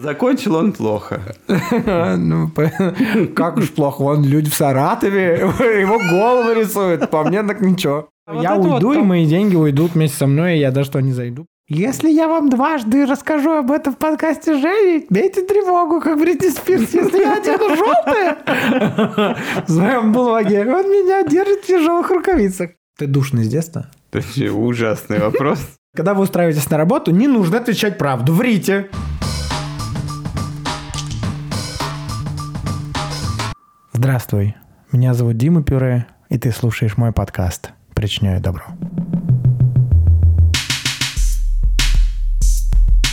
Закончил он плохо. Ну, как уж плохо, вон люди в Саратове, его голову рисуют, по мне так ничего. Вот Я уйду, и мои деньги уйдут вместе со мной, и я даже что не зайду. Если я вам дважды расскажу об этом в подкасте Жени, бейте тревогу, как Бритни Спирс, если я одену желтое в своем блоге, он меня держит в тяжелых рукавицах. Ты душный с детства? Это вообще ужасный вопрос. Когда вы устраиваетесь на работу, не нужно отвечать правду. Врите. Здравствуй. Меня зовут Дима Пюре, и ты слушаешь мой подкаст «Причиняю добро».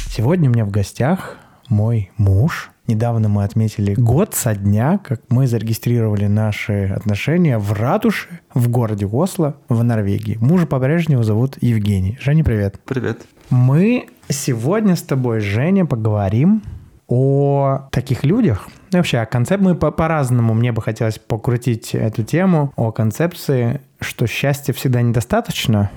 Сегодня у меня в гостях мой муж. Недавно мы отметили год со дня, как мы зарегистрировали наши отношения в ратуше в городе Осло в Норвегии. Мужа по-прежнему зовут Евгений. Женя, привет. Привет. Мы сегодня с тобой, Женя, поговорим о таких людях. Ну, Вообще, о концепт мы по- по-разному, мне бы хотелось покрутить эту тему, о концепции, что счастья всегда недостаточно,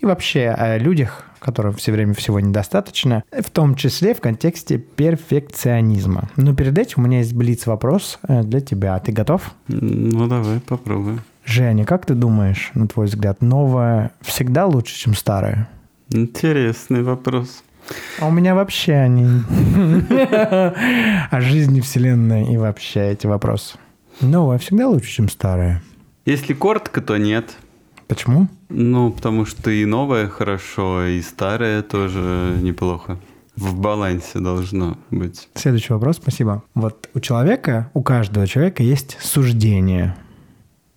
и вообще о людях, которым все время всего недостаточно, в том числе в контексте перфекционизма. Но перед этим у меня есть блиц-вопрос э, для тебя. Ты готов? Ну, давай попробуем. Женя, как ты думаешь, на твой взгляд, новое всегда лучше, чем старое? Интересный вопрос. А у меня вообще они... О жизни Вселенной и вообще эти вопросы. Новое всегда лучше, чем старое. Если коротко, то нет. Почему? Ну, потому что и новое хорошо, и старое тоже неплохо. В балансе должно быть. Следующий вопрос, спасибо. Вот у человека, у каждого человека есть суждение.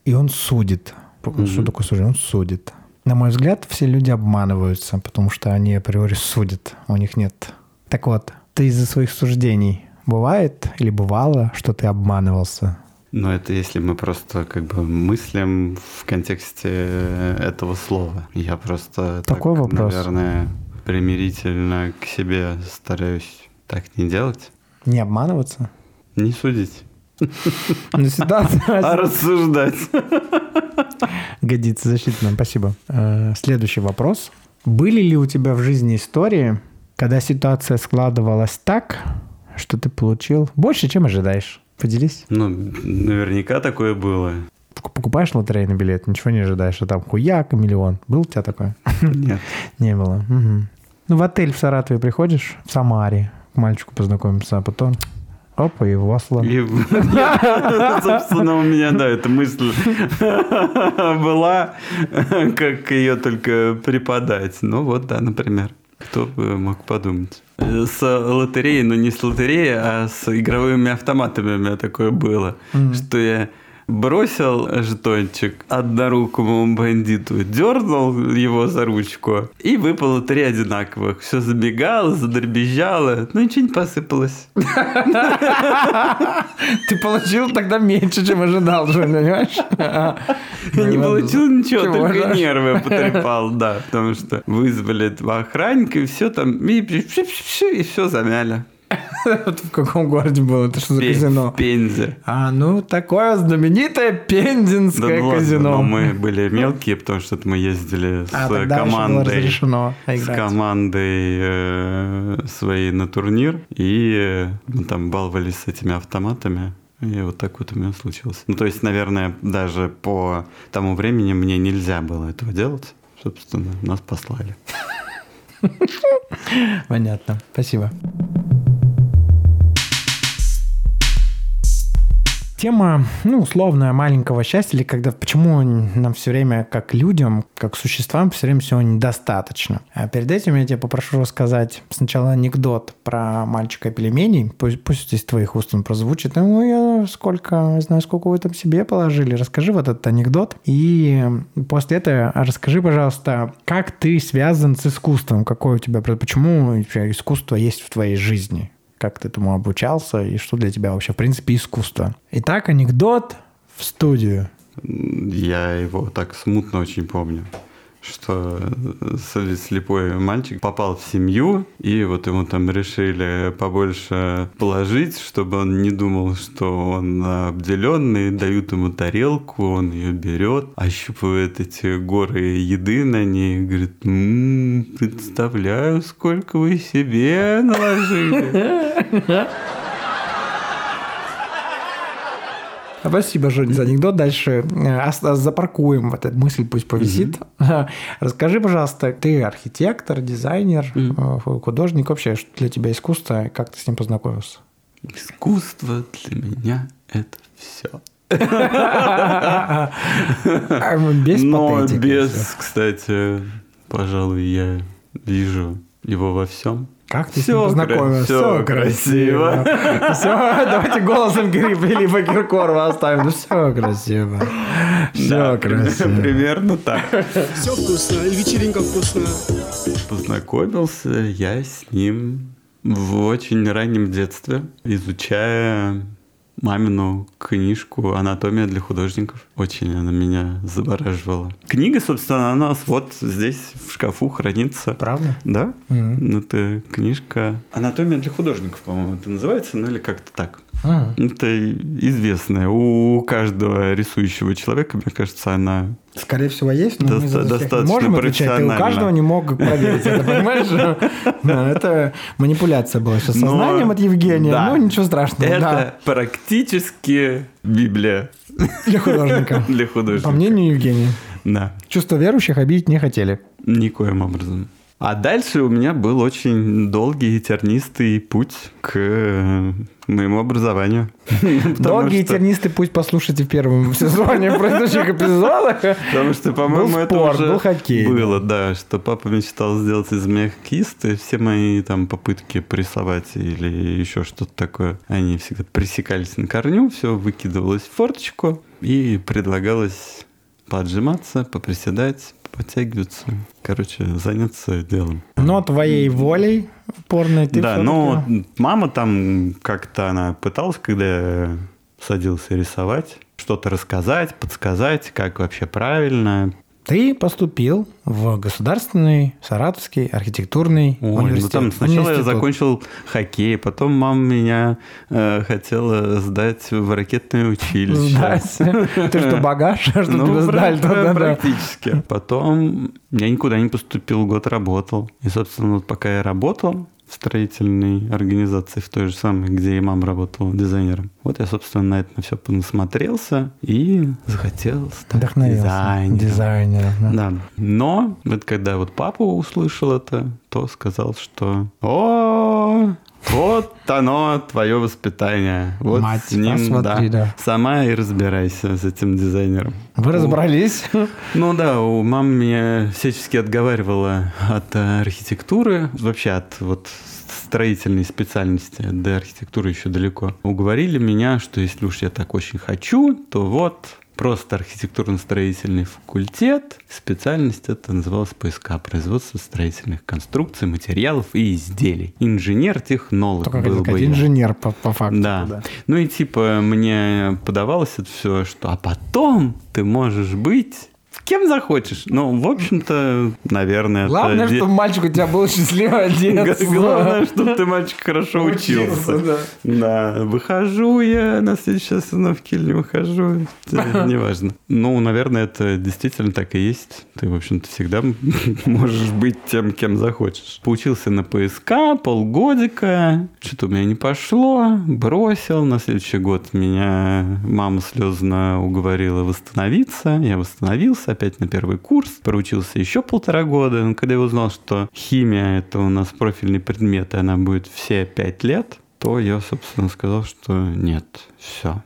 И он судит. Что такое суждение? Он судит. На мой взгляд, все люди обманываются, потому что они априори судят. У них нет. Так вот, ты из-за своих суждений бывает или бывало, что ты обманывался? Но это если мы просто как бы мыслим в контексте этого слова. Я просто Такой так, вопрос. наверное, примирительно к себе стараюсь так не делать. Не обманываться? Не судить, Ну, ситуация а рассуждать. годится защитно. Спасибо. Э, Следующий вопрос. Были ли у тебя в жизни истории, когда ситуация складывалась так, что ты получил больше, чем ожидаешь? Поделись. Ну, наверняка такое было. Пок- Покупаешь лотерейный билет, ничего не ожидаешь, а там хуяк миллион. Был у тебя такое? Нет. Не было. Ну, в отель в Саратове приходишь, в Самаре, к мальчику познакомиться, а потом опа, и в Осло. И, собственно, у меня, да, эта мысль была, как ее только преподать. Ну вот, да, например. Кто бы мог подумать. Э, С лотереей, но не с лотереей, а с игровыми автоматами у меня такое было. Что я бросил жетончик однорукому бандиту, дернул его за ручку, и выпало три одинаковых. Все забегало, задребезжало, но ничего не посыпалось. Ты получил тогда меньше, чем ожидал, понимаешь? Я Ну, не получил ничего, Чего только нервы потрепал, да, потому что вызвали два охранника, и все там, и, и все замяли. В каком городе было? Это что за казино? Пензе. А, ну, такое знаменитое пензенское ну казино. но мы были мелкие, потому что мы ездили с А, было командой. С командой э, своей на турнир, и э, мы там баловались с этими автоматами. И вот так вот у меня случилось. Ну, то есть, наверное, даже по тому времени мне нельзя было этого делать. Собственно, нас послали. Понятно. Спасибо. Тема, ну, условная маленького счастья, или когда почему нам все время, как людям, как существам, все время всего недостаточно. А перед этим я тебя попрошу рассказать сначала анекдот про мальчика пельменей. Пусть, пусть из твоих уст он прозвучит. Ну, я сколько, знаю, сколько вы там себе положили. Расскажи вот этот анекдот. И после этого расскажи, пожалуйста, как ты связан с искусством? Какое у тебя, почему искусство есть в твоей жизни? Как ты этому обучался и что для тебя вообще, в принципе, искусство? Итак, анекдот в студию. Я его так смутно очень помню. Что с- слепой мальчик попал в семью, и вот ему там решили побольше положить, чтобы он не думал, что он обделенный, дают ему тарелку, он ее берет, ощупывает эти горы еды на ней, и говорит, «М, представляю, сколько вы себе наложили. Спасибо, Жень, за анекдот. Дальше э, запаркуем вот эту мысль, пусть повисит. Расскажи, пожалуйста, ты архитектор, дизайнер, э, художник. Вообще, что для тебя искусство? Как ты с ним познакомился? Искусство для меня это все. Без Но без, кстати, пожалуй, я вижу его во всем. Как ты с Всё ним познакомился? кра- всё красиво. Все, давайте голосом Филиппа Киркорова оставим. Ну, все красиво. Все Да, красиво. Примерно так. Все вкусно, и вечеринка вкусная. Познакомился я с ним в очень раннем детстве, изучая мамину книжку «Анатомия для художников». Очень она меня завораживала. Книга, собственно, она у нас вот здесь в шкафу хранится. Правда? Да? Мгм. Это книжка «Анатомия для художников», по-моему, это называется, ну или как-то так. М. Это известная. У каждого рисующего человека, мне кажется, она... Скорее всего, есть, но мы Доста- за всех достаточно можем отвечать. Ты у каждого не мог проверить это, понимаешь? Это манипуляция была сейчас Но- сознанием от Евгения. Ну, ничего страшного. Это практически Библия Для художника. для художника. По мнению Евгения. Да, Чувство верующих обидеть не хотели. никоим образом. А дальше у меня был очень долгий и тернистый путь к э, моему образованию. Долгий и тернистый путь послушайте в первом сезоне в предыдущих эпизодах. Потому что, по-моему, это уже был хоккей. было, да, что папа мечтал сделать из меня хоккеист, и все мои там попытки порисовать или еще что-то такое, они всегда пресекались на корню, все выкидывалось в форточку и предлагалось поотжиматься, поприседать, подтягиваться, короче, заняться делом. Но твоей волей упорной ты да, но мама там как-то она пыталась, когда я садился рисовать, что-то рассказать, подсказать, как вообще правильно, Ты поступил в Государственный Саратовский архитектурный Ой, ну университет. там сначала я Институт. закончил хоккей, потом мама меня э, хотела сдать в ракетное училище. Сдать. Ты что, багаж? Что Ну, тебя сдали? да? практически. Потом я никуда не поступил, год работал. И, собственно, вот пока я работал строительной организации, в той же самой, где и мама работала дизайнером. Вот я, собственно, на это все понасмотрелся и захотел стать Вдохновился. дизайнером. Дизайнером, да. Да. Но вот когда вот папа услышал это, то сказал, что «О, вот оно, твое воспитание. Вот Мать, с ним, посмотри, да. да. Сама и разбирайся с этим дизайнером». Вы разобрались? Ну да, у мамы меня всячески отговаривала от архитектуры, вообще от вот строительной специальности, до архитектуры еще далеко. Уговорили меня, что если уж я так очень хочу, то вот просто архитектурно-строительный факультет. Специальность это называлась ПСК, производство строительных конструкций, материалов и изделий. Инженер-технолог Только был бы инженер по, по факту. Да. Ну и типа мне подавалось это все, что а потом ты можешь быть кем захочешь. Ну, в общем-то, наверное, Главное, это... чтобы мальчик у тебя был счастливый отец. Главное, чтобы ты, мальчик, хорошо учился. Учился, Да, выхожу я на следующей остановке или не выхожу, неважно. Ну, наверное, это действительно так и есть. Ты, в общем-то, всегда можешь быть тем, кем захочешь. Поучился на ПСК полгодика, что-то у меня не пошло, бросил. На следующий год меня мама слезно уговорила восстановиться. Я восстановился опять на первый курс, проучился еще полтора года. Но когда я узнал, что химия это у нас профильный предмет, и она будет все пять лет, то я, собственно, сказал, что нет, все.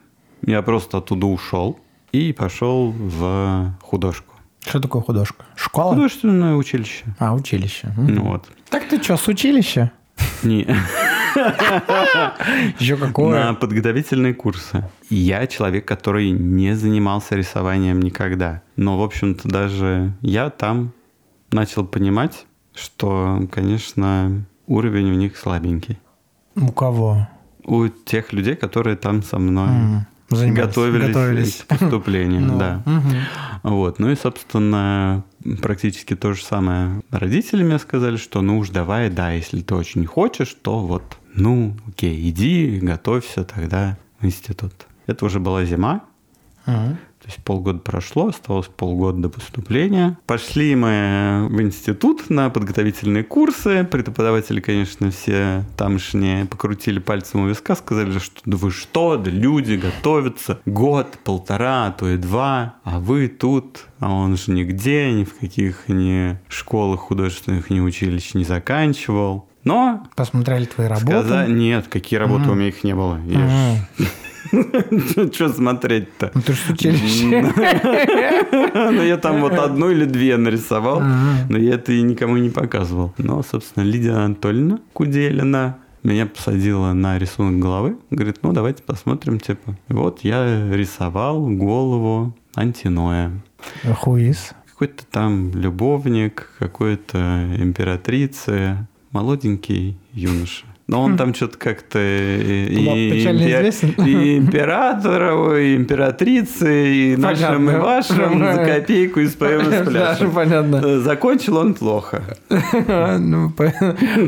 Я просто оттуда ушел и пошел в художку. Что такое художка? Школа? Художественное училище. А, училище. Ну Вот. Так ты что, с училища? Не, Еще на какое? подготовительные курсы. Я человек, который не занимался рисованием никогда. Но, в общем-то, даже я там начал понимать, что, конечно, уровень у них слабенький. У кого? У тех людей, которые там со мной занимались, готовились, готовились. к поступлению, Ну, да. Вот. Ну и, собственно, практически то же самое. Родители мне сказали, что ну уж давай, да, если ты очень хочешь, то вот, ну, окей, иди, готовься тогда в институт. Это уже была зима, Мгм. То есть полгода прошло, осталось полгода до поступления. Пошли мы в институт на подготовительные курсы. Преподаватели, конечно, все тамошние покрутили пальцем у виска, сказали, что да вы что, да люди готовятся год, полтора, а то и два, а вы тут, а он же нигде, ни в каких ни школах художественных, ни училищ не заканчивал. Но Посмотрели твои работы. сказа- нет, какие работы Мгм. у меня их не было. Мгм. Что смотреть-то? Ну, ты же с училища. Ну, я там вот одну или две нарисовал, но я это и никому не показывал. Но, собственно, Лидия Анатольевна Куделина меня посадила на рисунок головы. Говорит, ну, давайте посмотрим, типа. Вот я рисовал голову антиноя. Хуис. Какой-то там любовник, какой-то императрицы, молоденький юноша. Но он там что-то как-то и, и печально импе- известен. и императору, и императрице, и нашим, и вашим за копейку из поэма с пляжем. Понятно. Э, Закончил он плохо. Ну,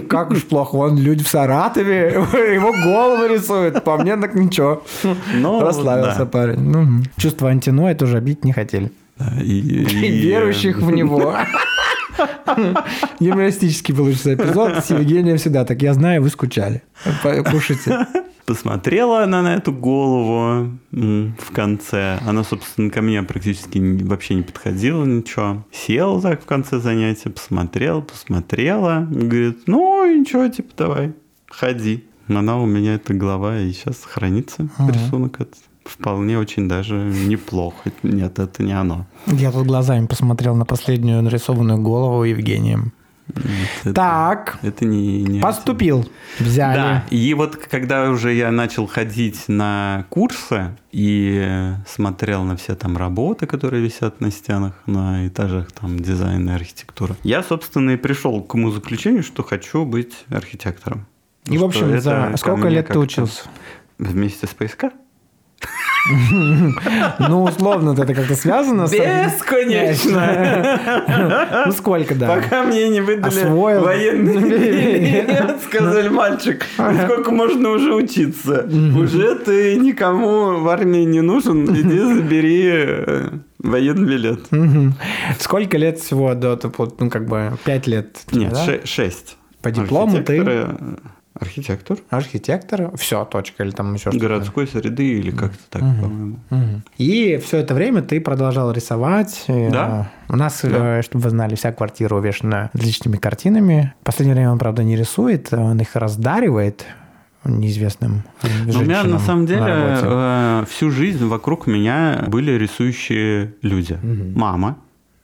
как уж плохо. Вон люди в Саратове, его голову рисуют. По мне так ничего. Но, Расслабился да. парень. Ну, Чувство антиноя тоже обидеть не хотели. Да, и- и- И верующих в него. Юмористический получился эпизод. С Евгением всегда так. Я знаю, вы скучали. Кушайте. Посмотрела она на эту голову в конце. Она, собственно, ко мне практически вообще не подходила, ничего. Села так в конце занятия, посмотрела, посмотрела. Говорит, ну, ничего, типа, давай, ходи. Она у меня, эта голова, и сейчас хранится. Ага. Рисунок этот вполне очень даже неплохо. Нет, это не оно. Я тут глазами посмотрел на последнюю нарисованную голову Евгением. Это- Так, Это не, не поступил. Взяли. Да, и вот когда уже я начал ходить на курсы и смотрел на все там работы, которые висят на стенах, на этажах там дизайна и архитектуры, я, собственно, и пришел к заключению, что хочу быть архитектором. И, в общем, это за ко сколько лет ты учился? Вместе с ПСК? Ну, условно, это как-то связано с... Бесконечно! Ну, сколько, да. Пока мне не выдали военный билет, сказали, мальчик, сколько можно уже учиться? Уже ты никому в армии не нужен, иди забери э, военный билет. Сколько лет всего до, ну, как бы, пять лет? Нет, шесть. По диплому ты Архитектор архитектор, все, точка, или там еще что-то. городской среды или как-то так, Мгм. по-моему. Мгм. И все это время ты продолжал рисовать. И, Да. э, У нас, Да. э, чтобы вы знали, вся квартира увешана различными картинами. В последнее время он, правда, не рисует, он их раздаривает неизвестным э, Но у меня на самом деле работе. э, всю жизнь вокруг меня были рисующие люди. Мгм. Мама,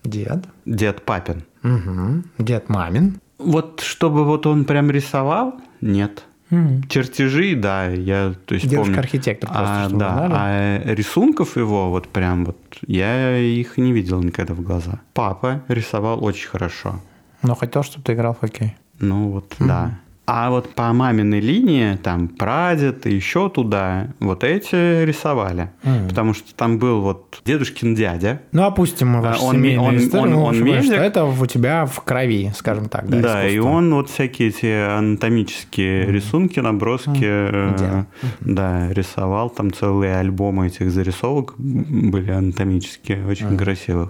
Дед. дед папин. Мгм. Дед мамин. Вот чтобы вот он прям рисовал, нет. Мгм. Чертежи, да, я то есть помню. Девушка-архитектор просто, А, чтобы вы да, знали. а рисунков его вот прям вот я их не видел никогда в глаза. Папа рисовал очень хорошо. Но хотел, чтобы ты играл в хоккей. Ну вот, да. А вот по маминой линии, там, прадед и еще туда, вот эти рисовали. Мгм. Потому что там был вот дедушкин дядя. Ну, опустим мы А, он семейную ме- он- историю. он- ну, он общем, медик. что это у тебя в крови, скажем так. Да, Да, и он вот всякие эти анатомические рисунки, наброски, э, Идеально. да, рисовал. Там целые альбомы этих зарисовок были анатомические, очень красивых.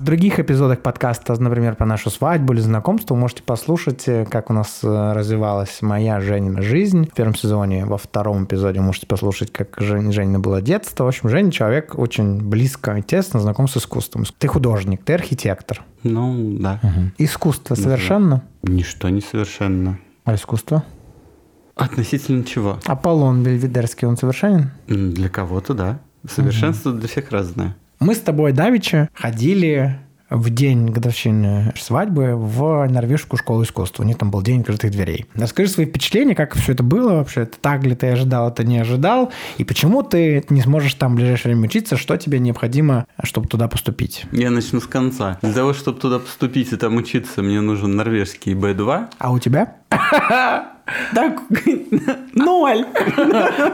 В других эпизодах подкаста, например, про нашу свадьбу или знакомство, можете послушать, э, как у нас э, развивалась моя Женина жизнь в первом сезоне. Во втором эпизоде можете послушать, как Жень, Женина было детство. В общем, Женя человек очень близко и тесно знаком с искусством. Ты художник, ты архитектор. Ну, да. Искусство Да. совершенно. Ничто не совершенно. А искусство? Относительно чего? Аполлон Бельведерский, он совершенен? Для кого-то, да. Совершенство для всех разное. Мы с тобой, Давича, ходили в день годовщины свадьбы в норвежскую школу искусства. У них там был день открытых дверей. Расскажи свои впечатления, как все это было вообще. Это так ли ты ожидал, это не ожидал? И почему ты не сможешь там в ближайшее время учиться? Что тебе необходимо, чтобы туда поступить? Я начну с конца. Для того, чтобы туда поступить и там учиться, мне нужен норвежский B2. А у тебя? Так, ноль.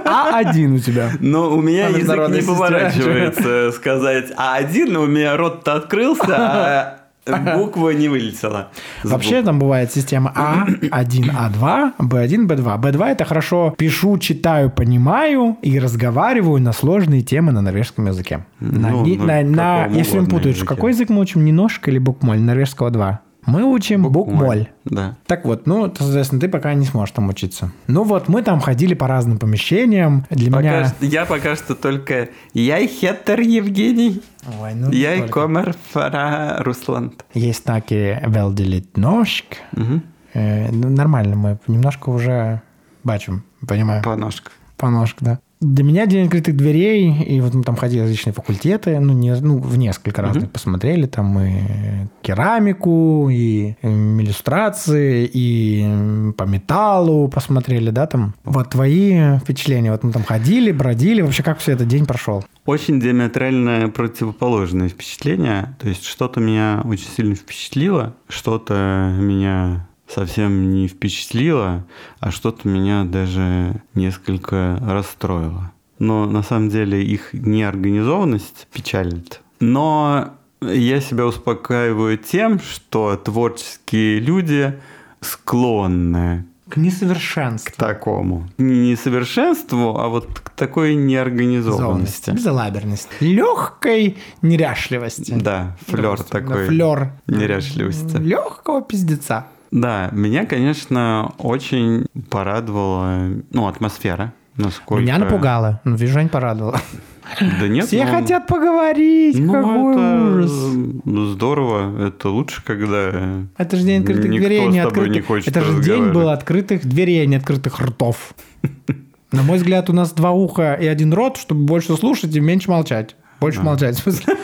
А один у тебя. Но у меня А язык не поворачивается сказать А1, но у меня рот-то открылся, а буква не вылетела. Вообще там бывает система А1, А2, Б1, Б2. Б2 это хорошо пишу, читаю, понимаю и разговариваю на сложные темы на норвежском языке. На, Ну, не- на на- если он путает, языке. какой язык мы учим, немножко или букмоль, норвежского 2? Мы учим букмоль. Да. Так вот, ну, соответственно, ты пока не сможешь там учиться. Ну вот, мы там ходили по разным помещениям. Для Пока меня... что- я пока что только я хеттер Евгений, Ой, ну, я и комер фара Русланд. Есть таки велделит ножк. Мгм. Э, ну, нормально, мы немножко уже бачим, понимаю. По ножкам. По ножку, да. Для меня день открытых дверей, и вот мы там ходили различные факультеты, ну, не, ну в несколько разных посмотрели, там и керамику, и м, иллюстрации, и по металлу посмотрели, да, там. Вот твои впечатления, вот мы там ходили, бродили, вообще как все этот день прошел? Очень диаметрально противоположные впечатления. То есть что-то меня очень сильно впечатлило, что-то меня совсем не впечатлило, а что-то меня даже несколько расстроило. Но на самом деле их неорганизованность печалит. Но я себя успокаиваю тем, что творческие люди склонны К несовершенству. к такому. Не несовершенству, а вот к такой неорганизованности. Безалаберность. Легкой неряшливости. Да, флер такой. Флер. неряшливости. Легкого пиздеца. Да, меня, конечно, очень порадовала ну, атмосфера. Насколько... Меня напугало. Ну, вижу, Жень порадовала. Да нет, Все ну, хотят поговорить. ну, Какой это ужас. здорово. Это лучше, когда Это же день открытых никто дверей, с не тобой не открытых. хочет Это же день был открытых дверей, а не открытых ртов. На мой взгляд, у нас два уха и один рот, чтобы больше слушать и меньше молчать. Больше молчать, в смысле.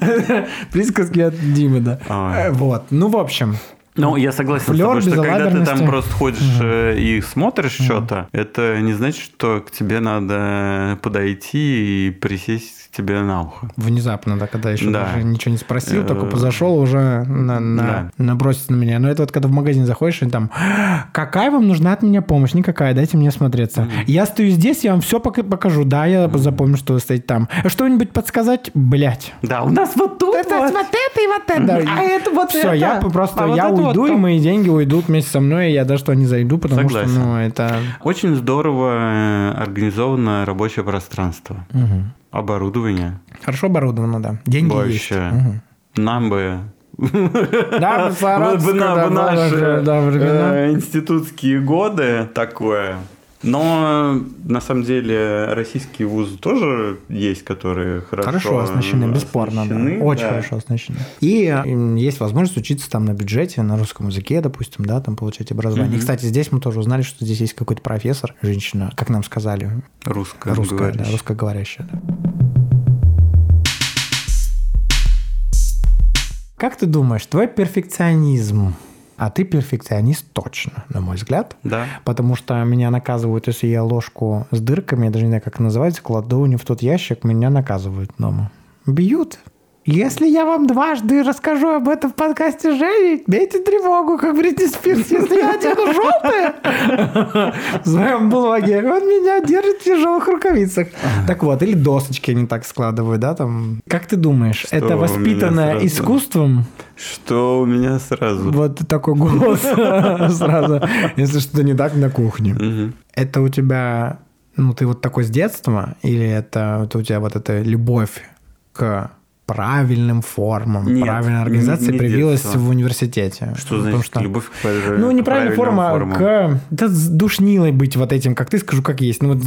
Присказки от Димы, да. Вот. Ну, в общем, Ну, я согласен Флёр с тобой, что когда ты там просто ходишь э, и смотришь что-то, это не значит, что к тебе надо подойти и присесть тебе на ухо. внезапно, да, когда еще Да. даже ничего не спросил, только Э, позашел уже на, на- да. наброситься на меня. Но это вот когда в магазин заходишь, и там, какая вам нужна от меня помощь? Никакая, дайте мне смотреться. Я стою здесь, я вам все покажу. Да, я запомню, что вы стоите там. Что-нибудь подсказать? Блять. Да, у нас вот тут Это вот. вот это и вот это. А это вот Все, это. я просто, А вот я это вот уйду, и мои деньги уйдут вместе со мной, и я даже туда не зайду, потому Согласен. что, ну, это... Очень здорово э, организовано рабочее пространство. Мгм. Оборудование. Хорошо оборудовано, да. Деньги есть. Вообще. Мгм. Нам бы Да, в в да, в наши э, институтские годы такое. Но на самом деле российские вузы тоже есть, которые хорошо, Хорошо оснащены, бесспорно, да. оснащены, Очень да. хорошо оснащены. И есть возможность учиться там на бюджете, на русском языке, допустим, да, там получать образование. И, Мгм. кстати, здесь мы тоже узнали, что здесь есть какой-то профессор, женщина, как нам сказали, Русская, русская, да, говорящая. русскоговорящая. Да. Как ты думаешь, твой перфекционизм, а ты перфекционист точно, на мой взгляд, Да. Потому что меня наказывают, если я ложку с дырками, я даже не знаю, как называется, кладу не в тот ящик, меня наказывают дома. Бьют. Если я вам дважды расскажу об этом в подкасте Жени, бейте тревогу, как Бритни Спирс, если я одену желтое в своем блоге, он меня держит в тяжелых рукавицах. Так вот, или досочки не так складываю, да, там. Как ты думаешь, Что это воспитанное сразу? искусством? Что у меня сразу? Вот такой голос сразу, если что-то не так на кухне. Это у тебя, ну, ты вот такой с детства, или это, это у тебя вот эта любовь к правильным формам, Нет, правильной организации не- не появилась детство. в университете? Что Потому значит что- любовь к Ну, неправильная форма, формам? к... Да, душнилой быть вот этим, как ты скажу, как есть. Ну, вот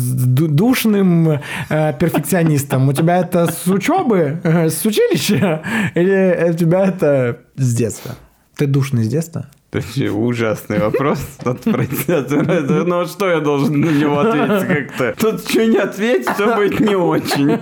душным э, перфекционистом. У тебя это с учебы, э, с училища, или у тебя это с детства? Ты душный с детства? Вообще ужасный вопрос. Ну, что я должен на него ответить как-то? Тут что не ответить, то будет не очень.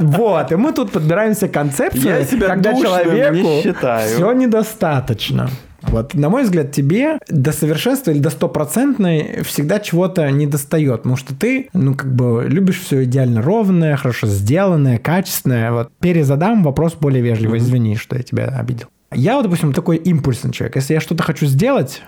Вот, и мы тут подбираемся к концепции, Я себя когда человеку не считаю. все недостаточно. Вот, на мой взгляд, тебе до совершенства или до стопроцентной всегда чего-то не достает, потому что ты, ну, как бы, любишь все идеально ровное, хорошо сделанное, качественное. Вот, перезадам вопрос более вежливо, извини, что я тебя обидел. Я, вот, допустим, такой импульсный человек. Если я что-то хочу сделать,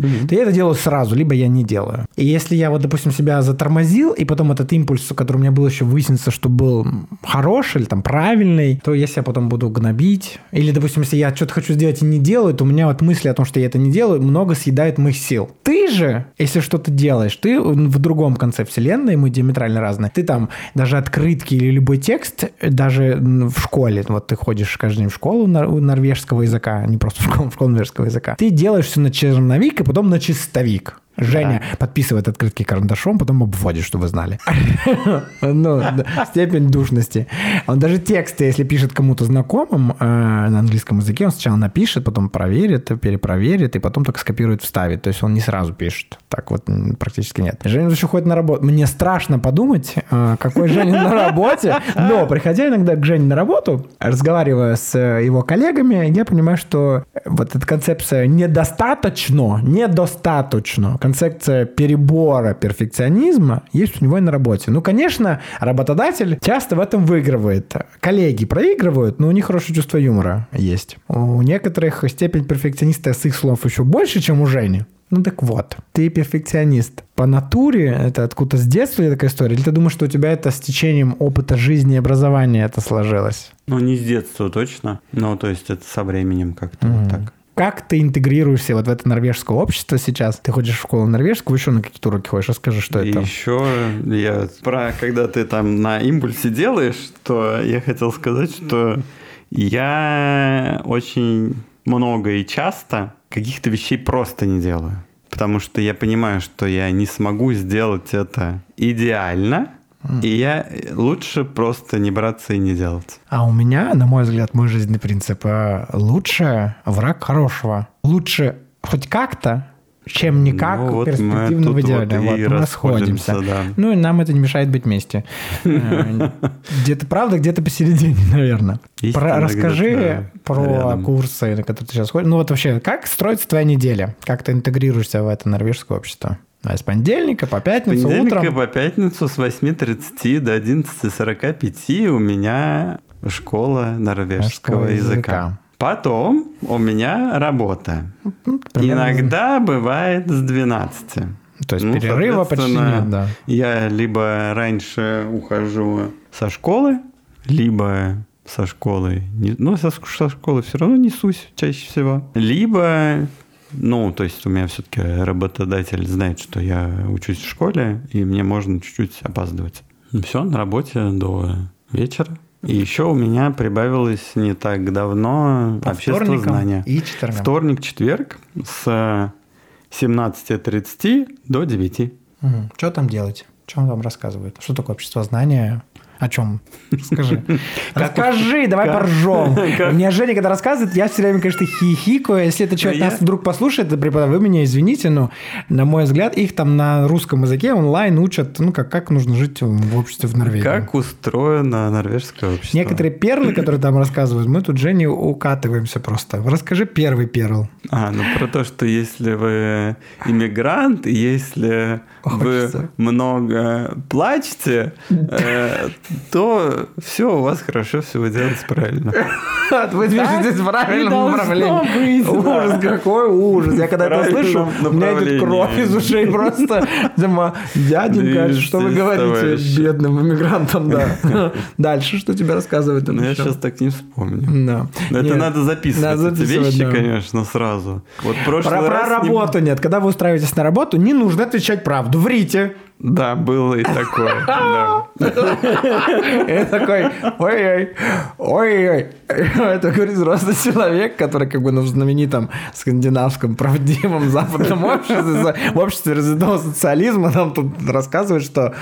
то я это делаю сразу, либо я не делаю. И если я вот, допустим, себя затормозил, и потом этот импульс, который у меня был еще выяснится, что был хороший или там правильный, то я себя потом буду гнобить. Или, допустим, если я что-то хочу сделать и не делаю, то у меня вот мысли о том, что я это не делаю, много съедает моих сил. Ты же, если что-то делаешь, ты в другом конце вселенной, мы диаметрально разные. Ты там даже открытки или любой текст, даже в школе, вот ты ходишь каждый день в школу норвежского языка, не просто в школу, в школу норвежского языка, ты делаешь все на черновик и потом на чистовик. Женя да. подписывает открытки карандашом, потом обводит, чтобы вы знали. Ну, степень душности. Он даже тексты, если пишет кому-то знакомым э, на английском языке, он сначала напишет, потом проверит, перепроверит, и потом только скопирует, вставит. То есть он не сразу пишет. Так вот практически нет. Женя еще ходит на работу. Мне страшно подумать, э, какой Женя на работе. Но, приходя иногда к Жене на работу, разговаривая с его коллегами, я понимаю, что вот эта концепция недостаточно, недостаточно, концепция перебора перфекционизма есть у него и на работе. Ну, конечно, работодатель часто в этом выигрывает. Коллеги проигрывают, но у них хорошее чувство юмора есть. У некоторых степень перфекциониста с их слов еще больше, чем у Жени. Ну так вот, ты перфекционист. По натуре, это откуда с детства такая история? Или ты думаешь, что у тебя это с течением опыта жизни и образования это сложилось? Ну, не с детства точно. Ну, то есть это со временем как-то mm-hmm. вот так. Как ты интегрируешься вот в это норвежское общество сейчас? Ты ходишь в школу норвежскую, еще на какие-то уроки ходишь? Расскажи, что это. Еще я про когда ты там на импульсе делаешь, то я хотел сказать, что я очень много и часто каких-то вещей просто не делаю. Потому что я понимаю, что я не смогу сделать это идеально, и я лучше просто не браться и не делать. А у меня, на мой взгляд, мой жизненный принцип э, лучше враг хорошего. Лучше хоть как-то, чем никак ну, вот перспективно в идеале. Вот, вот мы сходимся. Да. Ну и нам это не мешает быть вместе. Э, где-то правда, где-то посередине, наверное. Про, расскажи про рядом. курсы, на которые ты сейчас ходишь. Ну вот вообще, как строится твоя неделя? Как ты интегрируешься в это норвежское общество? А с понедельника по пятницу понедельника утром? по пятницу с 8.30 до 11.45 у меня школа норвежского языка. языка. Потом у меня работа. Ну, Иногда бывает с 12. То есть ну, перерыва почти нет, да. Я либо раньше ухожу со школы, либо со школы, ну, со школы все равно несусь чаще всего, либо ну, то есть у меня все-таки работодатель знает, что я учусь в школе, и мне можно чуть-чуть опаздывать. Все, на работе до вечера. И еще у меня прибавилось не так давно По общество знания. И четвергам. Вторник, четверг с 17.30 до 9. Угу. Что там делать? Что он вам рассказывает? Что такое общество знания? О чем? Скажи. Расскажи, давай поржем. Мне Женя, когда рассказывает, я все время, конечно, хихикаю. Если это человек нас вдруг послушает, вы меня извините, но, на мой взгляд, их там на русском языке онлайн учат, ну, как, как нужно жить в обществе в Норвегии. Как устроено норвежское общество. Некоторые перлы, которые там рассказывают, мы тут Жене укатываемся просто. Расскажи первый перл. А, ну про то, что если вы иммигрант, если вы много плачете, э, то все у вас хорошо, все вы делаете правильно. Вы движетесь в правильном направлении. Ужас, какой ужас. Я когда это слышу, у меня идет кровь из ушей просто. Дяденька, что вы говорите бедным иммигрантам, да. Дальше, что тебе рассказывают? Ну, я сейчас так не вспомню. Да. Это надо записывать эти вещи, конечно, сразу. Вот Про работу нет. Когда вы устраиваетесь на работу, не нужно отвечать правду. Врите. Да, было и такое. И такой, ой-ой, ой-ой. Это говорит взрослый человек, который как бы ну, в знаменитом скандинавском правдивом западном обществе, в обществе развитого социализма нам тут рассказывает, что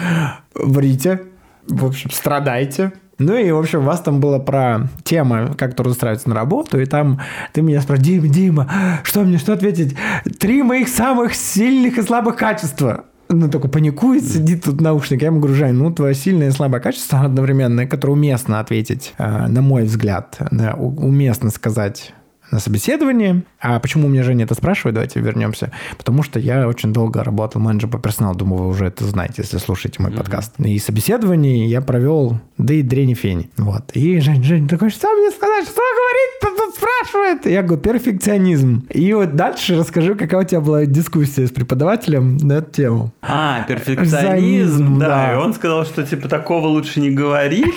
врите, в общем, страдайте, ну и, в общем, у вас там было про тема, как трудно устраиваться на работу, и там ты меня спросил, Дима, Дима, что мне, что ответить? Три моих самых сильных и слабых качества ну, только паникует, сидит тут наушник. Я ему говорю, Жень, ну, твое сильное и слабое качество одновременно, которое уместно ответить, э, на мой взгляд, уместно сказать на собеседовании. А почему мне Женя это спрашивает? Давайте вернемся. Потому что я очень долго работал менеджером по персоналу. Думаю, вы уже это знаете, если слушаете мой подкаст. И собеседование я провел, да и дрени фени. Вот. И Жень, Жень такой, что мне сказать, что говорить? Тут, тут спрашивает. Я говорю, перфекционизм. И вот дальше расскажу, какая у тебя была дискуссия с преподавателем на эту тему. А, перфекционизм, Перфекционизм, да. да. И он сказал, что типа такого лучше не говорить.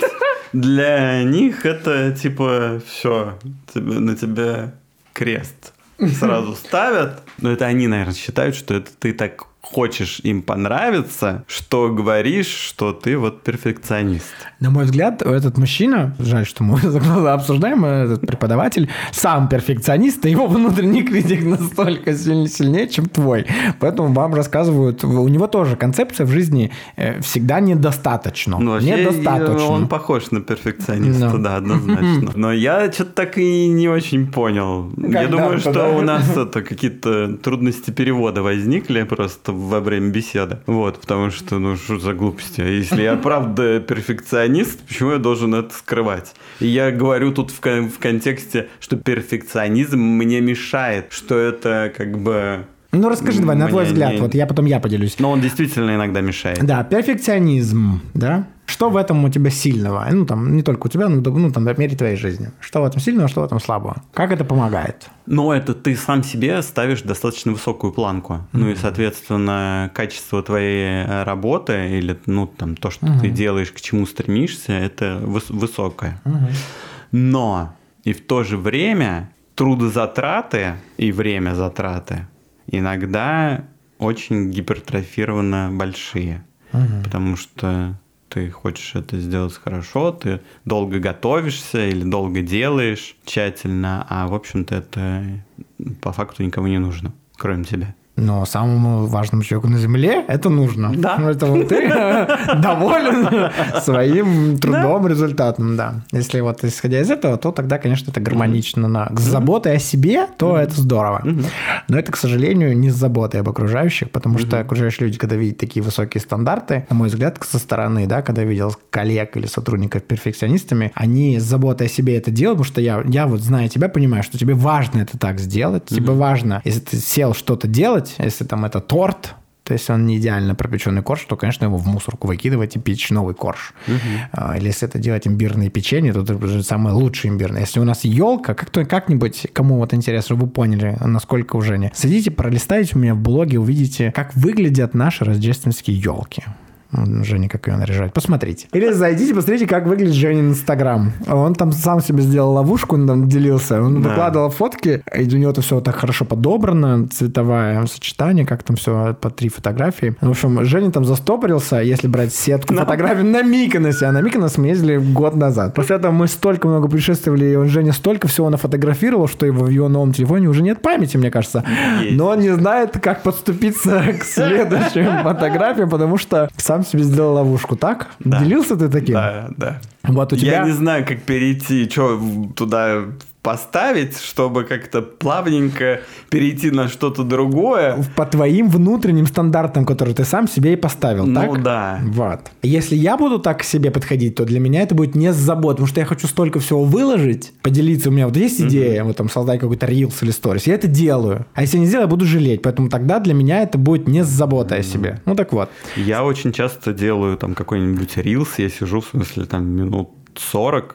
Для них это типа все, на тебя крест сразу ставят. Но это они, наверное, считают, что это ты так хочешь им понравиться, что говоришь, что ты вот перфекционист. На мой взгляд, этот мужчина, жаль, что мы обсуждаем, этот преподаватель, сам перфекционист, и его внутренний критик настолько сильнее, сильнее, чем твой. Поэтому вам рассказывают, у него тоже концепция в жизни э, всегда недостаточно. Ну, вообще, недостаточно. он похож на перфекциониста, Да. да, однозначно. Но я что-то так и не очень понял. Я Как думаю, что да. у нас это какие-то трудности перевода возникли просто во время беседы. Вот, потому что, ну, что за глупости? Если я правда перфекционист, почему я должен это скрывать? И я говорю тут в, кон- в контексте, что перфекционизм мне мешает, что это как бы... Ну, расскажи давай, на твой взгляд, не- вот я потом я поделюсь. Но он действительно иногда мешает. Да, перфекционизм, да? Что в этом у тебя сильного? Ну, там, не только у тебя, но ну, там, в мере твоей жизни. Что в этом сильного, что в этом слабого? Как это помогает? Но это ты сам себе ставишь достаточно высокую планку. Ну и, соответственно, качество твоей э, работы или, ну, там, то, что ты делаешь, к чему стремишься, это выс- высокое. Но и в то же время трудозатраты и время затраты иногда очень гипертрофированно большие. Потому что ты хочешь это сделать хорошо, ты долго готовишься или долго делаешь тщательно, а в общем-то это по факту никому не нужно, кроме тебя. Но самому важному человеку на Земле это нужно. Да. Ну, Это вот ты доволен своим трудом, результатом, да. Если вот исходя из этого, то тогда, конечно, это гармонично. На... С заботой о себе, то это здорово. Но это, к сожалению, не с заботой об окружающих, потому что окружающие люди, когда видят такие высокие стандарты, на мой взгляд, со стороны, да, когда видел коллег или сотрудников перфекционистами, они с заботой о себе это делают, потому что я, я вот, зная тебя, понимаю, что тебе важно это так сделать, тебе важно, если ты сел что-то делать, если там это торт, то есть он не идеально пропеченный корж, то, конечно, его в мусорку выкидывать и печь новый корж. А, Или если это делать имбирное печенье, то это уже самое лучшее имбирное. Если у нас елка, как-то как-нибудь, кому вот интересно, вы поняли, насколько уже не. Садите, пролистайте у меня в блоге, увидите, как выглядят наши рождественские елки. Женя, как ее наряжать. Посмотрите. Или зайдите, посмотрите, как выглядит Женин Инстаграм. Он там сам себе сделал ловушку, он там делился. Он Да. выкладывал фотки, и у него это все так хорошо подобрано, цветовое сочетание, как там все по три фотографии. В общем, Женя там застопорился, если брать сетку фотографий на Миконосе. А на Миконос мы ездили год назад. После этого мы столько много путешествовали, и он Женя столько всего нафотографировал, что его в его новом телефоне уже нет памяти, мне кажется. Есть. Но он не знает, как подступиться к следующим фотографиям, потому что сам себе сделал ловушку, так? Да. Делился ты таким? Да, да. Вот у тебя... Я не знаю, как перейти, что туда поставить, чтобы как-то плавненько перейти на что-то другое. по твоим внутренним стандартам, которые ты сам себе и поставил, Ну так? да. Вот. Если я буду так к себе подходить, то для меня это будет не с забот, потому что я хочу столько всего выложить, поделиться. У меня вот есть идея, вот там создать какой-то рилс или сторис, я это делаю. А если не сделаю, я буду жалеть. Поэтому тогда для меня это будет не с заботой о себе. Ну так вот. Я очень часто делаю там какой-нибудь рилс, я сижу, в смысле, там минут 40.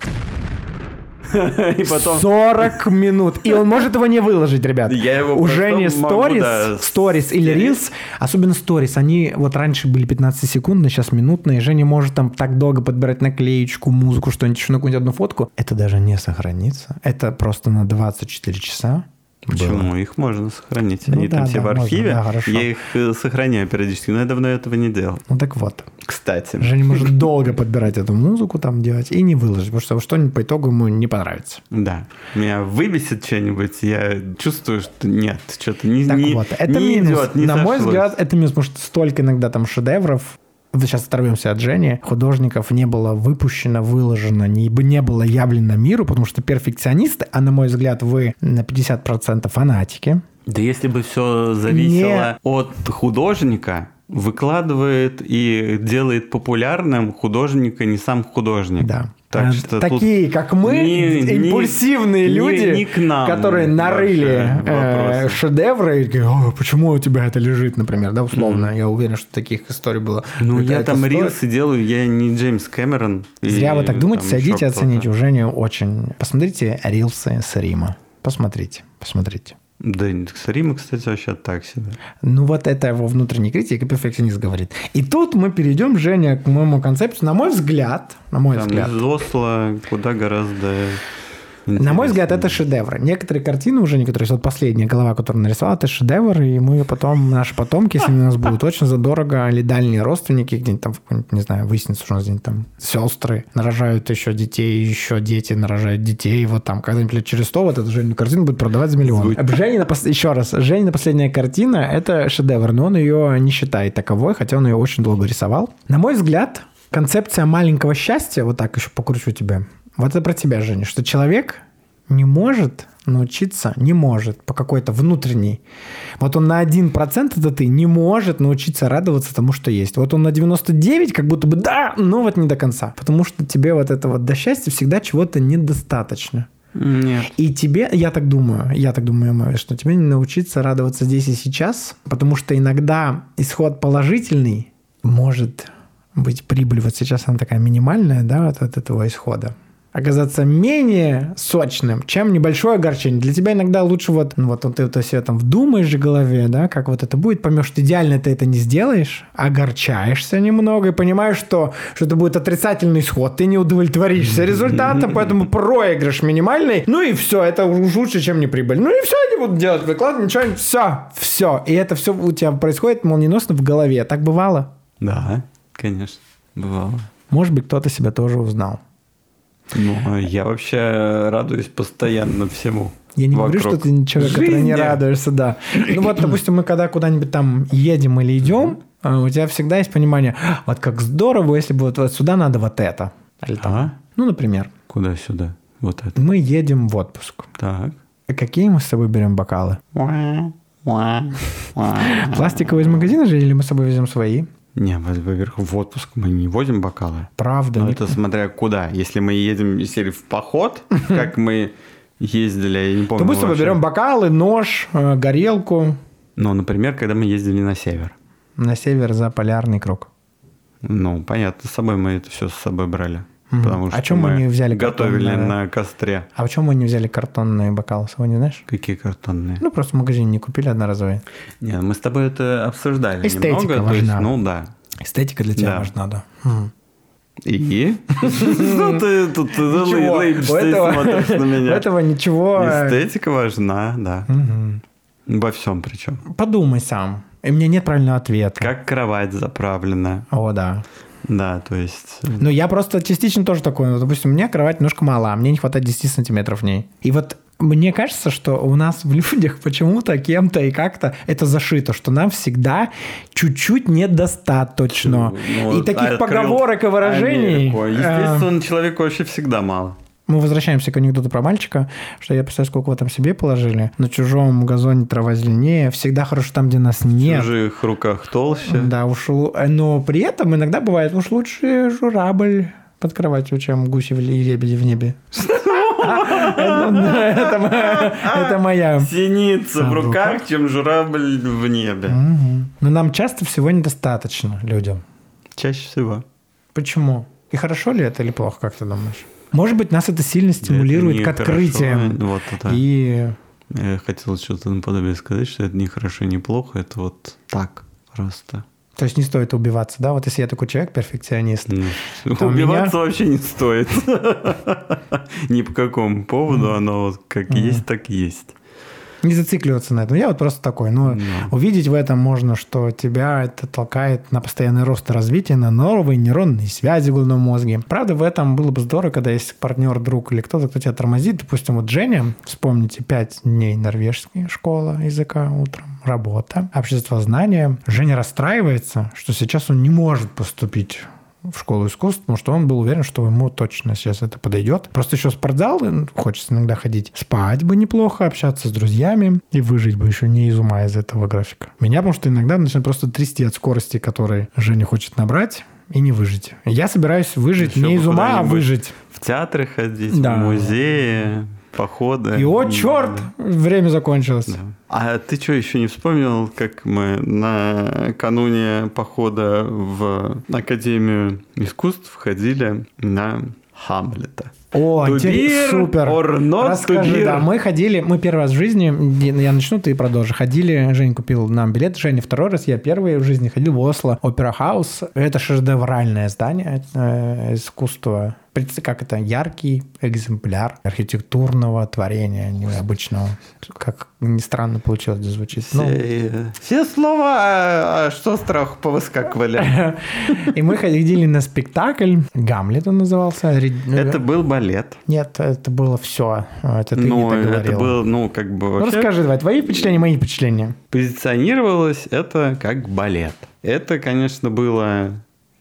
И потом... 40 минут. И он может его не выложить, ребят. Я его У просто Жени могу, сторис, да, сторис или рилс, особенно сторис, они вот раньше были 15 секундные, сейчас минутные. Женя может там так долго подбирать наклеечку, музыку, что-нибудь еще на какую-нибудь одну фотку. Это даже не сохранится. Это просто на 24 часа. Почему? Их можно сохранить. Ну Они да, там все да, в можно, архиве. да, хорошо. я их э, сохраняю периодически, но я давно этого не делал. Ну так вот. Кстати. Женя может долго подбирать эту музыку там делать и не выложить, потому что что-нибудь по итогу ему не понравится. Да. Меня выбесит что-нибудь, я чувствую, что нет, что-то не, Так не, вот, это не минус. идет, не На мой сошлось. взгляд, это минус, потому что столько иногда там шедевров сейчас оторвемся от Жени, художников не было выпущено, выложено, не, не было явлено миру, потому что перфекционисты, а на мой взгляд, вы на 50% фанатики. Да если бы все зависело от художника, выкладывает и делает популярным художника не сам художник. Да. Так А, что Такие, как мы, не- импульсивные не- люди, не к нам которые нарыли э, шедевры и «Ой, почему у тебя это лежит, например, да, условно. Я уверен, что таких историй было. Ну, Это- я это там стоит. рилсы делаю, я не Джеймс Кэмерон. и Зря вы так думаете, садите, кто-то. оцените. Уже не очень. Посмотрите рилсы с Рима. Посмотрите, посмотрите. Да, Рима, кстати, вообще так себе. Ну, вот это его внутренний критик и перфекционист говорит. И тут мы перейдем, Женя, к моему концепту. На мой взгляд, на мой Там взгляд, из Осло куда гораздо На мой взгляд, это шедевры. Некоторые картины уже, некоторые, вот последняя голова, которую нарисовал, это шедевр, и мы потом, наши потомки, если у нас будут очень задорого, или дальние родственники, где-нибудь там, не знаю, выяснится, что у нас где-нибудь там сестры нарожают еще детей, еще дети нарожают детей, вот там когда-нибудь лет через сто вот эту Женину картину будет продавать за миллион. Звучит. Женина, пос- еще раз, Женина последняя картина – это шедевр, но он ее не считает таковой, хотя он ее очень долго рисовал. На мой взгляд, концепция маленького счастья, вот так еще покручу тебя, вот это про тебя, Женя, что человек не может научиться, не может по какой-то внутренней. Вот он на 1% это ты не может научиться радоваться тому, что есть. Вот он на 99 как будто бы да, но вот не до конца. Потому что тебе вот это вот до счастья всегда чего-то недостаточно. Нет. И тебе, я так думаю, я так думаю, что тебе не научиться радоваться здесь и сейчас, потому что иногда исход положительный может быть прибыль. Вот сейчас она такая минимальная, да, вот от этого исхода оказаться менее сочным, чем небольшое огорчение. Для тебя иногда лучше вот, ну вот, вот ты это все там вдумаешь в голове, да, как вот это будет, поймешь, что идеально ты это не сделаешь, огорчаешься немного и понимаешь, что, что это будет отрицательный исход, ты не удовлетворишься результатом, поэтому проигрыш минимальный, ну и все, это уж лучше, чем не прибыль. Ну и все, не буду делать выклад, ничего, все, все. И это все у тебя происходит молниеносно в голове. Так бывало? Да, конечно, бывало. Может быть, кто-то себя тоже узнал. Ну, я вообще радуюсь постоянно всему. Я не говорю, что ты человек, который не радуешься, да. Ну вот, допустим, мы когда куда-нибудь там едем или идем, а, у тебя всегда есть понимание, «А, вот как здорово, если бы вот, вот сюда надо вот это. Или там, А? Ну, например, Куда сюда? Вот это. мы едем в отпуск. Так. А Какие мы с собой берем бокалы? Пластиковые из магазина же или мы с собой везем свои? Не, во- во-первых, в отпуск мы не возим бокалы. Правда. Но не- это смотря куда. Если мы едем если в поход, как мы ездили, я не помню. То мы с вообще. берем бокалы, нож, э, горелку Ну, например, когда мы ездили на север. на север за полярный круг. Ну, понятно, с собой мы это все с собой брали. Мгм. Потому А что чё мы не взяли готовили картонное? на костре. А почему мы не взяли картонные бокалы собой, не знаешь? Какие картонные? Ну, просто в магазине не купили одноразовые. Не, мы с тобой это обсуждали Эстетика немного. то есть, важна. ну да. Эстетика для тебя Да. важна, да. Мгм. И? Ну ты тут у и смотришь на меня. этого ничего... э, Эстетика важна, да. Во всем причем. Подумай сам. И мне нет правильного ответа. Как кровать заправлена. О, да. Да, то есть... э, Ну, я просто частично тоже такой. Ну, Допустим, у меня кровать немножко мала, а мне не хватает 10 сантиметров в ней. И вот мне кажется, что у нас в людях почему-то кем-то и как-то это зашито, что нам всегда чуть-чуть недостаточно. ну, и таких открыл поговорок и выражений... Америку. э, Естественно, человеку вообще всегда мало. Мы возвращаемся к анекдоту про мальчика, что я представляю, сколько вы там себе положили. На чужом газоне трава зеленее. Всегда хорошо там, где нас В нет. чужих руках толще. Да, уж, но при этом иногда бывает, уж лучше журавль под кроватью, чем гуси в- и лебеди в небе. Это моя-. Синица в в руках, чем журавль в небе. Но нам часто всего недостаточно людям. Чаще всего. Почему? И хорошо ли это или плохо, как ты думаешь? Может быть, нас это сильно стимулирует Это к открытиям. хорошо, Вот это. И Я хотел что-то наподобие сказать, что это не хорошо, не плохо, это вот так просто. то есть не стоит убиваться, да? Вот если я такой человек, перфекционист, Ну, Убиваться вообще не стоит. Ни по какому поводу, оно вот как есть, так есть. Не зацикливаться на этом. Я вот просто такой. Ну, Да. увидеть в этом можно, что тебя это толкает на постоянный рост и развитие, на новые нейронные связи в головном мозге. Правда, в этом было бы здорово, когда есть партнер, друг или кто-то, кто тебя тормозит. Допустим, вот Женя, вспомните, пять дней норвежский, школа языка утром, работа, общество знания. Женя расстраивается, что сейчас он не может поступить в школу искусств, потому что он был уверен, что ему точно сейчас это подойдет. Просто еще спортзал э, хочется иногда ходить. Спать бы неплохо, общаться с друзьями и выжить бы еще не из ума из этого графика. Меня, потому что иногда начинает просто трясти от скорости, которой Женя хочет набрать. и не выжить. Я собираюсь выжить Еще не из ума, а выжить. В театры ходить, Да. в музеи, походы. И о, черт, время закончилось. Да. А ты что, еще не вспомнил, как мы накануне похода в Академию искусств ходили на Хамлета? О, To интерес- be супер. or not Расскажи, да, мы ходили, мы первый раз в жизни, я начну, ты продолжи. Ходили, Женя купил нам билет, Женя второй раз, я первый в жизни ходил в Осло, Опера Хаус. Это шедевральное здание э, искусства. Как это, яркий экземпляр архитектурного творения необычного. Как ни странно получилось это звучит. Все, Ну, э, все слова, а, а что страх повыскакивали? и мы ходили на спектакль, Гамлет он назывался. Ре- Это был балет. Нет, это было все. Это ты Ну, не так это был, ну, как бы Ну, вообще расскажи, давай, твои впечатления, мои впечатления. позиционировалось это как балет. Это, конечно, было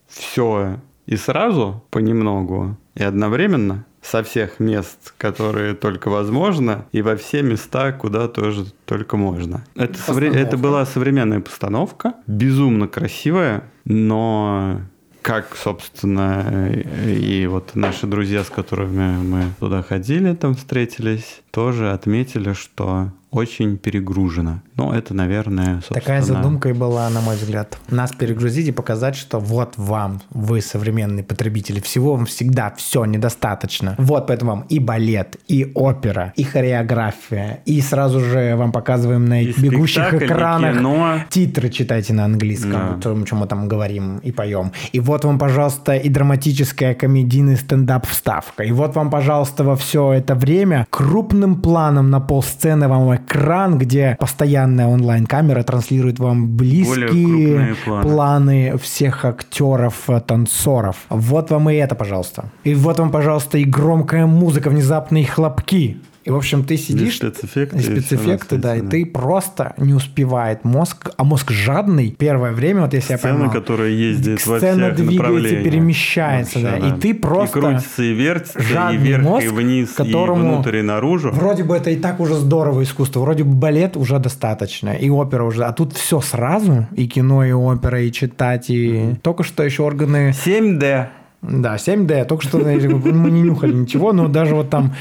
все и сразу понемногу, и одновременно со всех мест, которые только возможно, и во все места, куда тоже только можно. Это, совре- это была современная постановка, безумно красивая, но как, собственно, и вот наши друзья, с которыми мы туда ходили, там встретились, тоже отметили, что очень перегружено. Ну, это, наверное, собственно... Такая задумка и была, на мой взгляд. Нас перегрузить и показать, что вот вам, вы современные потребители, всего вам всегда все недостаточно. Вот поэтому вам и балет, и опера, и хореография, и сразу же вам показываем на И бегущих экранах кино. титры читайте на английском, Да. о чем мы там говорим и поем. И вот вам, пожалуйста, и драматическая комедийный стендап вставка. И вот вам, пожалуйста, во все это время крупным планом на полсцены вам экран, где постоянная онлайн-камера транслирует вам близкие планы всех актеров, э, танцоров. Вот вам и это, пожалуйста. И вот вам, пожалуйста, и громкая музыка, внезапные хлопки. И, в общем, ты сидишь... спецэффекты, И и всё на спецэффекты, да, и ты просто не успевает. Мозг, а мозг жадный первое время, вот если я Сцена, поймал, которая ездит во сцена всех двигается, перемещается, да, и ты просто И крутится, и вертится, и жадный вверх, мозг, и вниз, которому и внутрь, и наружу. Вроде бы это и так уже здорово искусство, вроде бы балет уже достаточно, и опера уже, а тут все сразу, и кино, и опера, и читать, и только что еще органы. 7D. да, 7D, только что мы не нюхали ничего, но даже вот там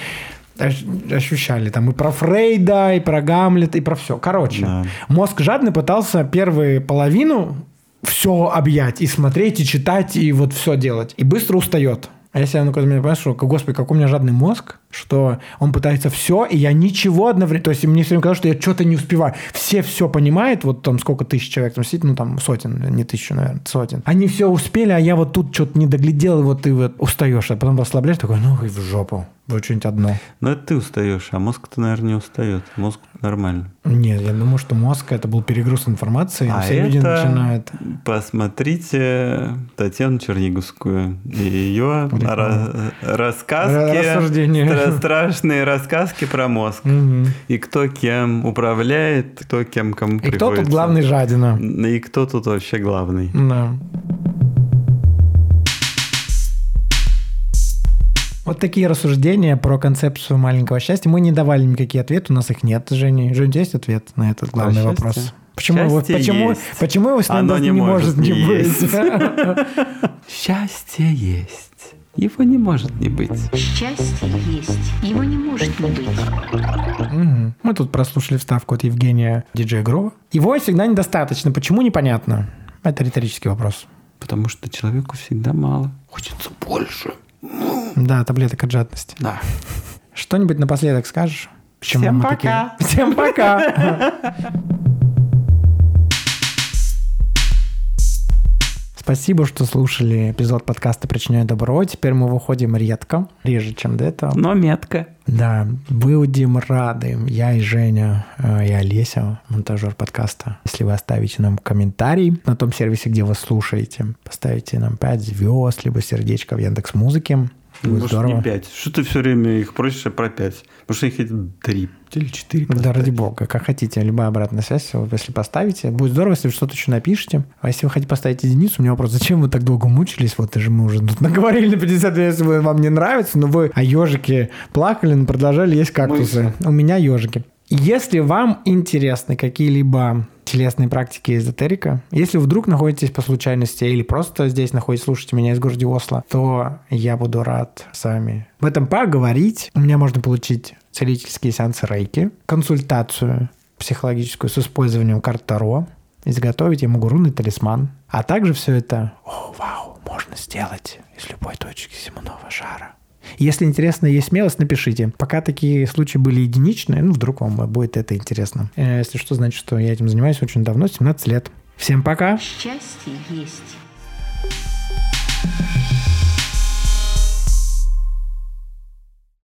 ощущали там и про Фрейда, и про Гамлета, и про все. Короче, Да. мозг жадный пытался первую половину все объять и смотреть, и читать, и вот все делать. И быстро устает. А если я ну, когда меня понимаешь, что, господи, какой у меня жадный мозг, что он пытается все, и я ничего одновременно... То есть мне все время казалось, что я что-то не успеваю. Все все понимают, вот там сколько тысяч человек там сидит, ну там сотен, не тысячу, наверное, сотен. Они все успели, а я вот тут что-то не доглядел, и вот ты вот устаешь, а потом расслабляешь, такой, ну и в жопу. Вот что-нибудь одно. Но это ты устаешь, а мозг-то, наверное, не устает. Мозг нормально. Нет, я думаю, что мозг это был перегруз информации, А все люди это- начинают... Посмотрите Татьяну Черниговскую и ее рассказки, Рассуждения. Стра- страшные рассказки про мозг. И кто кем управляет, кто кем кому И кто тут главный жадина? И кто тут вообще главный. Да. Вот такие рассуждения про концепцию маленького счастья. Мы не давали никакие ответы, у нас их нет, у тебя есть ответ на этот главный счастье? вопрос? Почему его, почему, есть. почему его с ним Оно не, не может не быть? Счастье есть. Его не может не быть. Счастье есть, его не может не быть. Мгм. Мы тут прослушали вставку от Евгения Диджея Грова. Его всегда недостаточно. Почему, непонятно. Это риторический вопрос. Потому что человеку всегда мало. Хочется больше. Да, таблеток от жадности. Да. Что-нибудь напоследок скажешь? Всем пока. такие? Всем пока. Спасибо, что слушали эпизод подкаста «Причиняю добро». Теперь мы выходим редко, реже, чем до этого. Но метко. Да, будем рады. Я и Женя, э, и Олеся, монтажер подкаста. Если вы оставите нам комментарий на том сервисе, где вы слушаете, поставите нам 5 звезд, либо сердечко в Яндекс Музыке. Будет Может, здорово. не пять. Что ты все время их просишь про пять? Потому что их эти три или четыре. Да ради бога, как хотите, любая обратная связь, если поставите, будет здорово, если вы что-то еще напишите. А если вы хотите поставить единицу, у меня вопрос, зачем вы так долго мучились? Вот же мы уже тут наговорили на 50, если вам не нравится, но вы о ежике плакали, но продолжали есть кактусы. У меня ежики. Если вам интересны какие-либо телесные практики эзотерика. Если вдруг находитесь по случайности или просто здесь находитесь, слушаете меня из города Осло, то я буду рад с вами в этом поговорить. У меня можно получить целительские сеансы рейки, консультацию психологическую с использованием карт Таро, изготовить ему гурунный талисман. А также все это, о, вау, можно сделать из любой точки земного шара. Если интересно, есть смелость, напишите. Пока такие случаи были единичные, ну, вдруг вам будет это интересно. Э, если что, значит, что я этим занимаюсь очень давно, 17 лет. Всем пока! Счастье есть.